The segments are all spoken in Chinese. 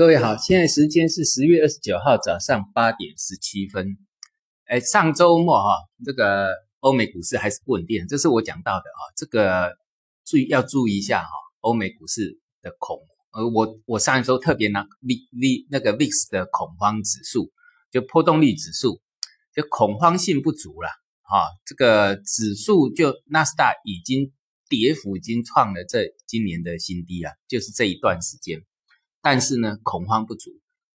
各位好，现在时间是十月二十九号早上八点十七分。哎，上周末哈，这个欧美股市还是不稳定，这是我讲到的啊。这个注意要注意一下哈，欧美股市的恐，呃，我我上一周特别拿 V V 那个 VIX 的恐慌指数，就波动率指数，就恐慌性不足了啊。这个指数就纳斯达已经跌幅已经创了这今年的新低啊，就是这一段时间。但是呢，恐慌不足，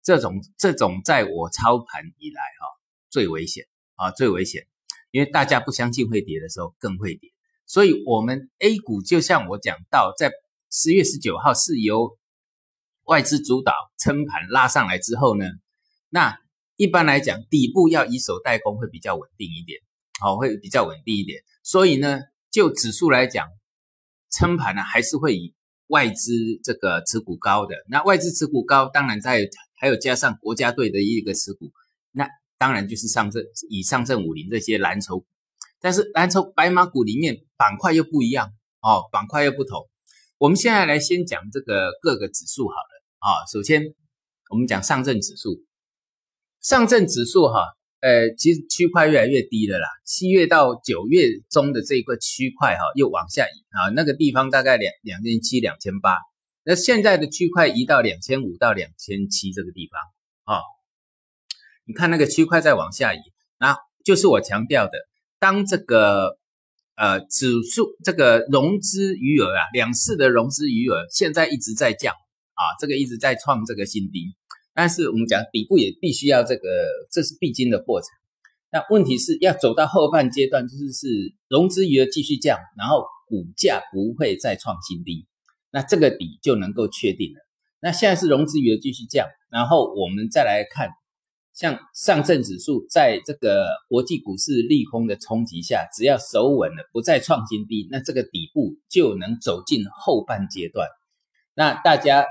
这种这种在我操盘以来哈最危险啊最危险，因为大家不相信会跌的时候更会跌，所以我们 A 股就像我讲到，在十月十九号是由外资主导撑盘拉上来之后呢，那一般来讲底部要以守代攻会比较稳定一点，好会比较稳定一点，所以呢就指数来讲，撑盘呢还是会以。外资这个持股高的，那外资持股高，当然在还有加上国家队的一个持股，那当然就是上证以上证五零这些蓝筹股，但是蓝筹白马股里面板块又不一样哦，板块又不同。我们现在来先讲这个各个指数好了啊，首先我们讲上证指数，上证指数哈。呃，其实区块越来越低了啦。七月到九月中的这一个区块哈，又往下移啊，那个地方大概两两千七、两千八。那现在的区块移到两千五到两千七这个地方啊，你看那个区块在往下移，那就是我强调的，当这个呃指数这个融资余额啊，两市的融资余额现在一直在降啊，这个一直在创这个新低。但是我们讲底部也必须要这个，这是必经的过程。那问题是要走到后半阶段，就是是融资余额继续降，然后股价不会再创新低，那这个底就能够确定了。那现在是融资余额继续降，然后我们再来看，像上证指数在这个国际股市利空的冲击下，只要守稳了，不再创新低，那这个底部就能走进后半阶段。那大家。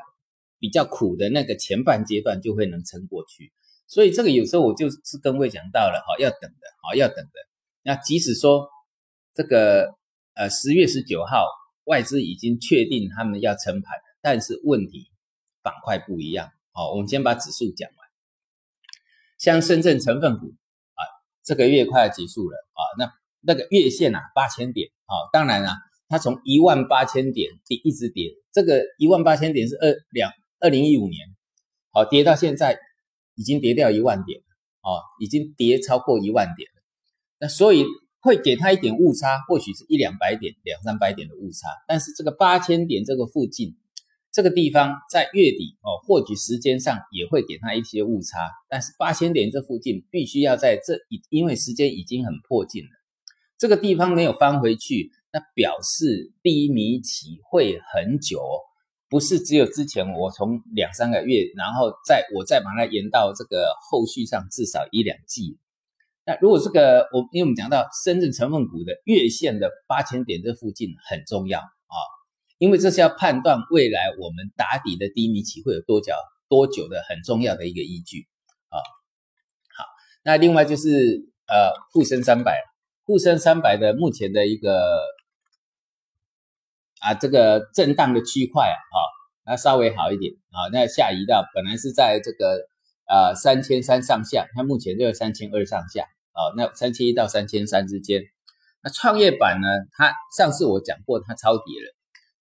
比较苦的那个前半阶段就会能撑过去，所以这个有时候我就是跟位讲到了哈，要等的，好要等的。那即使说这个呃十月十九号外资已经确定他们要撑盘，但是问题板块不一样。好，我们先把指数讲完，像深圳成分股啊，这个月快要结束了啊，那那个月线啊八千点啊，当然啊，它从一万八千点跌一直跌，这个一万八千点是二两。二零一五年，好跌到现在，已经跌掉一万点了，哦，已经跌超过一万点了。那所以会给他一点误差，或许是一两百点、两三百点的误差。但是这个八千点这个附近，这个地方在月底哦，或许时间上也会给他一些误差。但是八千点这附近必须要在这一，因为时间已经很迫近了，这个地方没有翻回去，那表示低迷期会很久。不是只有之前我从两三个月，然后再我再把它延到这个后续上至少一两季。那如果这个我因为我们讲到深圳成分股的月线的八千点这附近很重要啊，因为这是要判断未来我们打底的低迷期会有多久多久的很重要的一个依据啊。好，那另外就是呃沪深三百，沪深三百的目前的一个。啊，这个震荡的区块啊，啊，那稍微好一点啊，那下移到本来是在这个呃三千三上下，它目前就三千二上下啊，那三千一到三千三之间。那创业板呢，它上次我讲过它超跌了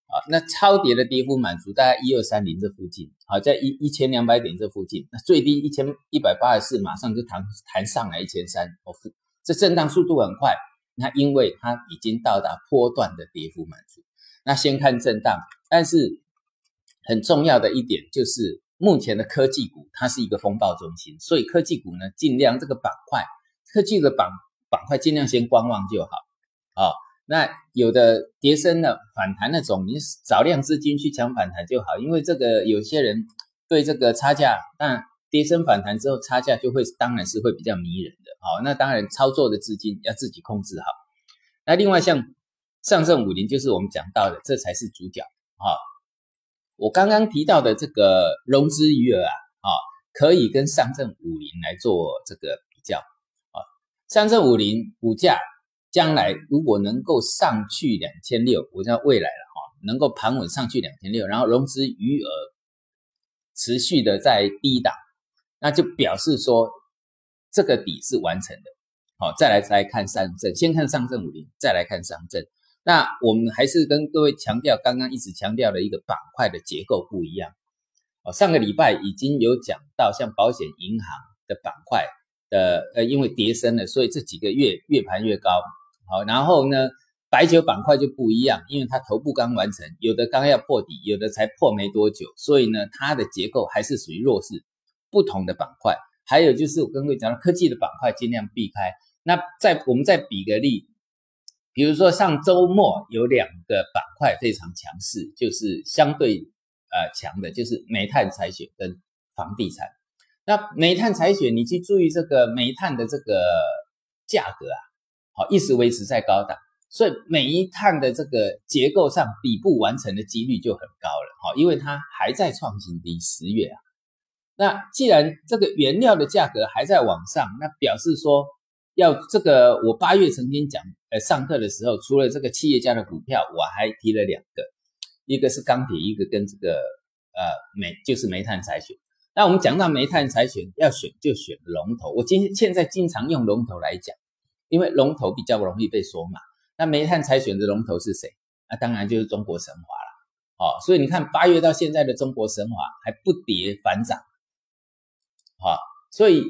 啊，那超跌的跌幅满足大概一二三零这附近，好在一一千两百点这附近，那最低一千一百八十四，马上就弹弹上来一千三，哦，这震荡速度很快，那因为它已经到达波段的跌幅满足。那先看震荡，但是很重要的一点就是，目前的科技股它是一个风暴中心，所以科技股呢，尽量这个板块，科技的板板块尽量先观望就好。啊，那有的跌升了反弹那种，你少量资金去抢反弹就好，因为这个有些人对这个差价，但跌升反弹之后差价就会当然是会比较迷人的。好，那当然操作的资金要自己控制好。那另外像。上证五零就是我们讲到的，这才是主角啊！我刚刚提到的这个融资余额啊，啊，可以跟上证五零来做这个比较啊。上证五零股价将来如果能够上去两千六，我讲未来了哈，能够盘稳上去两千六，然后融资余额持续的在低档，那就表示说这个底是完成的。好，再来再看上证，先看上证五零，再来看上证。那我们还是跟各位强调，刚刚一直强调的一个板块的结构不一样。哦，上个礼拜已经有讲到，像保险、银行的板块的，呃，因为跌升了，所以这几个月越盘越高。好，然后呢，白酒板块就不一样，因为它头部刚完成，有的刚要破底，有的才破没多久，所以呢，它的结构还是属于弱势。不同的板块，还有就是我跟各位讲，科技的板块尽量避开。那再我们再比个例，比如说上周末有两个板块非常强势，就是相对。呃，强的就是煤炭采选跟房地产。那煤炭采选，你去注意这个煤炭的这个价格啊，好，一直维持在高档，所以煤炭的这个结构上底部完成的几率就很高了，好，因为它还在创新低，十月啊。那既然这个原料的价格还在往上，那表示说要这个，我八月曾经讲，呃，上课的时候，除了这个企业家的股票，我还提了两个。一个是钢铁，一个跟这个呃煤就是煤炭采选。那我们讲到煤炭采选，要选就选龙头。我今现在经常用龙头来讲，因为龙头比较容易被说嘛。那煤炭采选的龙头是谁？那当然就是中国神华了。哦，所以你看八月到现在的中国神华还不跌反涨。好，所以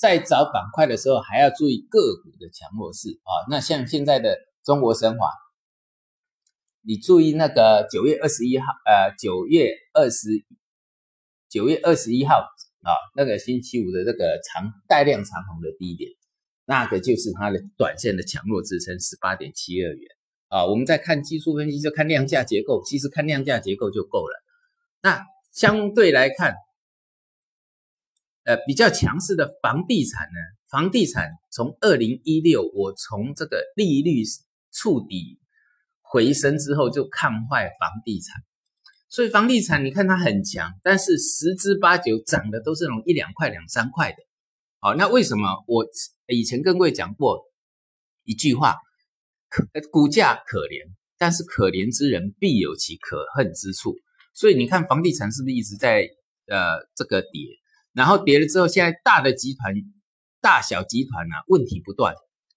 在找板块的时候还要注意个股的强弱势啊。那像现在的中国神华。你注意那个九月二十一号，呃，九月二十九月二十一号啊，那个星期五的这个长带量长红的低点，那个就是它的短线的强弱支撑十八点七二元啊。我们在看技术分析，就看量价结构，其实看量价结构就够了。那相对来看，呃，比较强势的房地产呢，房地产从二零一六，我从这个利率触底。回升之后就看坏房地产，所以房地产你看它很强，但是十之八九涨的都是那种一两块、两三块的。好，那为什么我以前跟各位讲过一句话，可股价可怜，但是可怜之人必有其可恨之处。所以你看房地产是不是一直在呃这个跌，然后跌了之后，现在大的集团、大小集团呢问题不断，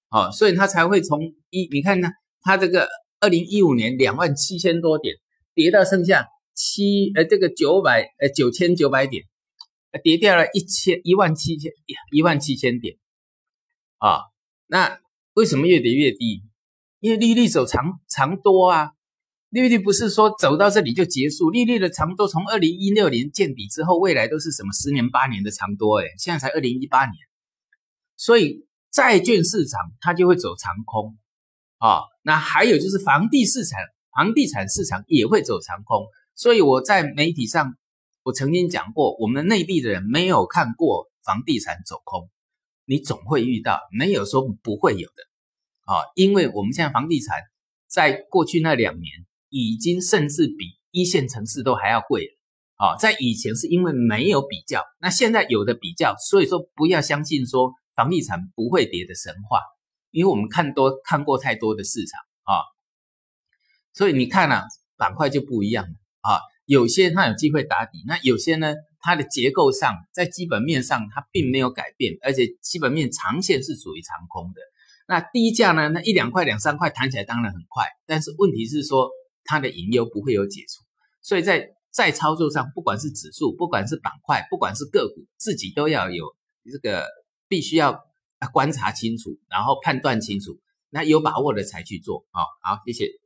哦，所以它才会从一你看呢，它这个。二零一五年两万七千多点，跌到剩下七呃这个九百呃九千九百点，跌掉了一千一万七千一万七千点啊。那为什么越跌越低？因为利率走长长多啊，利率不是说走到这里就结束，利率的长多从二零一六年见底之后，未来都是什么十年八年的长多哎，现在才二零一八年，所以债券市场它就会走长空。啊，那还有就是房地市场，房地产市场也会走长空，所以我在媒体上，我曾经讲过，我们内地的人没有看过房地产走空，你总会遇到，没有说不会有的，啊，因为我们现在房地产在过去那两年已经甚至比一线城市都还要贵了，啊，在以前是因为没有比较，那现在有的比较，所以说不要相信说房地产不会跌的神话。因为我们看多看过太多的市场啊，所以你看啊，板块就不一样了啊。有些它有机会打底，那有些呢，它的结构上在基本面上它并没有改变，而且基本面长线是属于长空的。那低价呢，那一两块两三块弹起来当然很快，但是问题是说它的隐忧不会有解除，所以在在操作上，不管是指数，不管是板块，不管是个股，自己都要有这个必须要。观察清楚，然后判断清楚，那有把握的才去做啊！好，谢谢。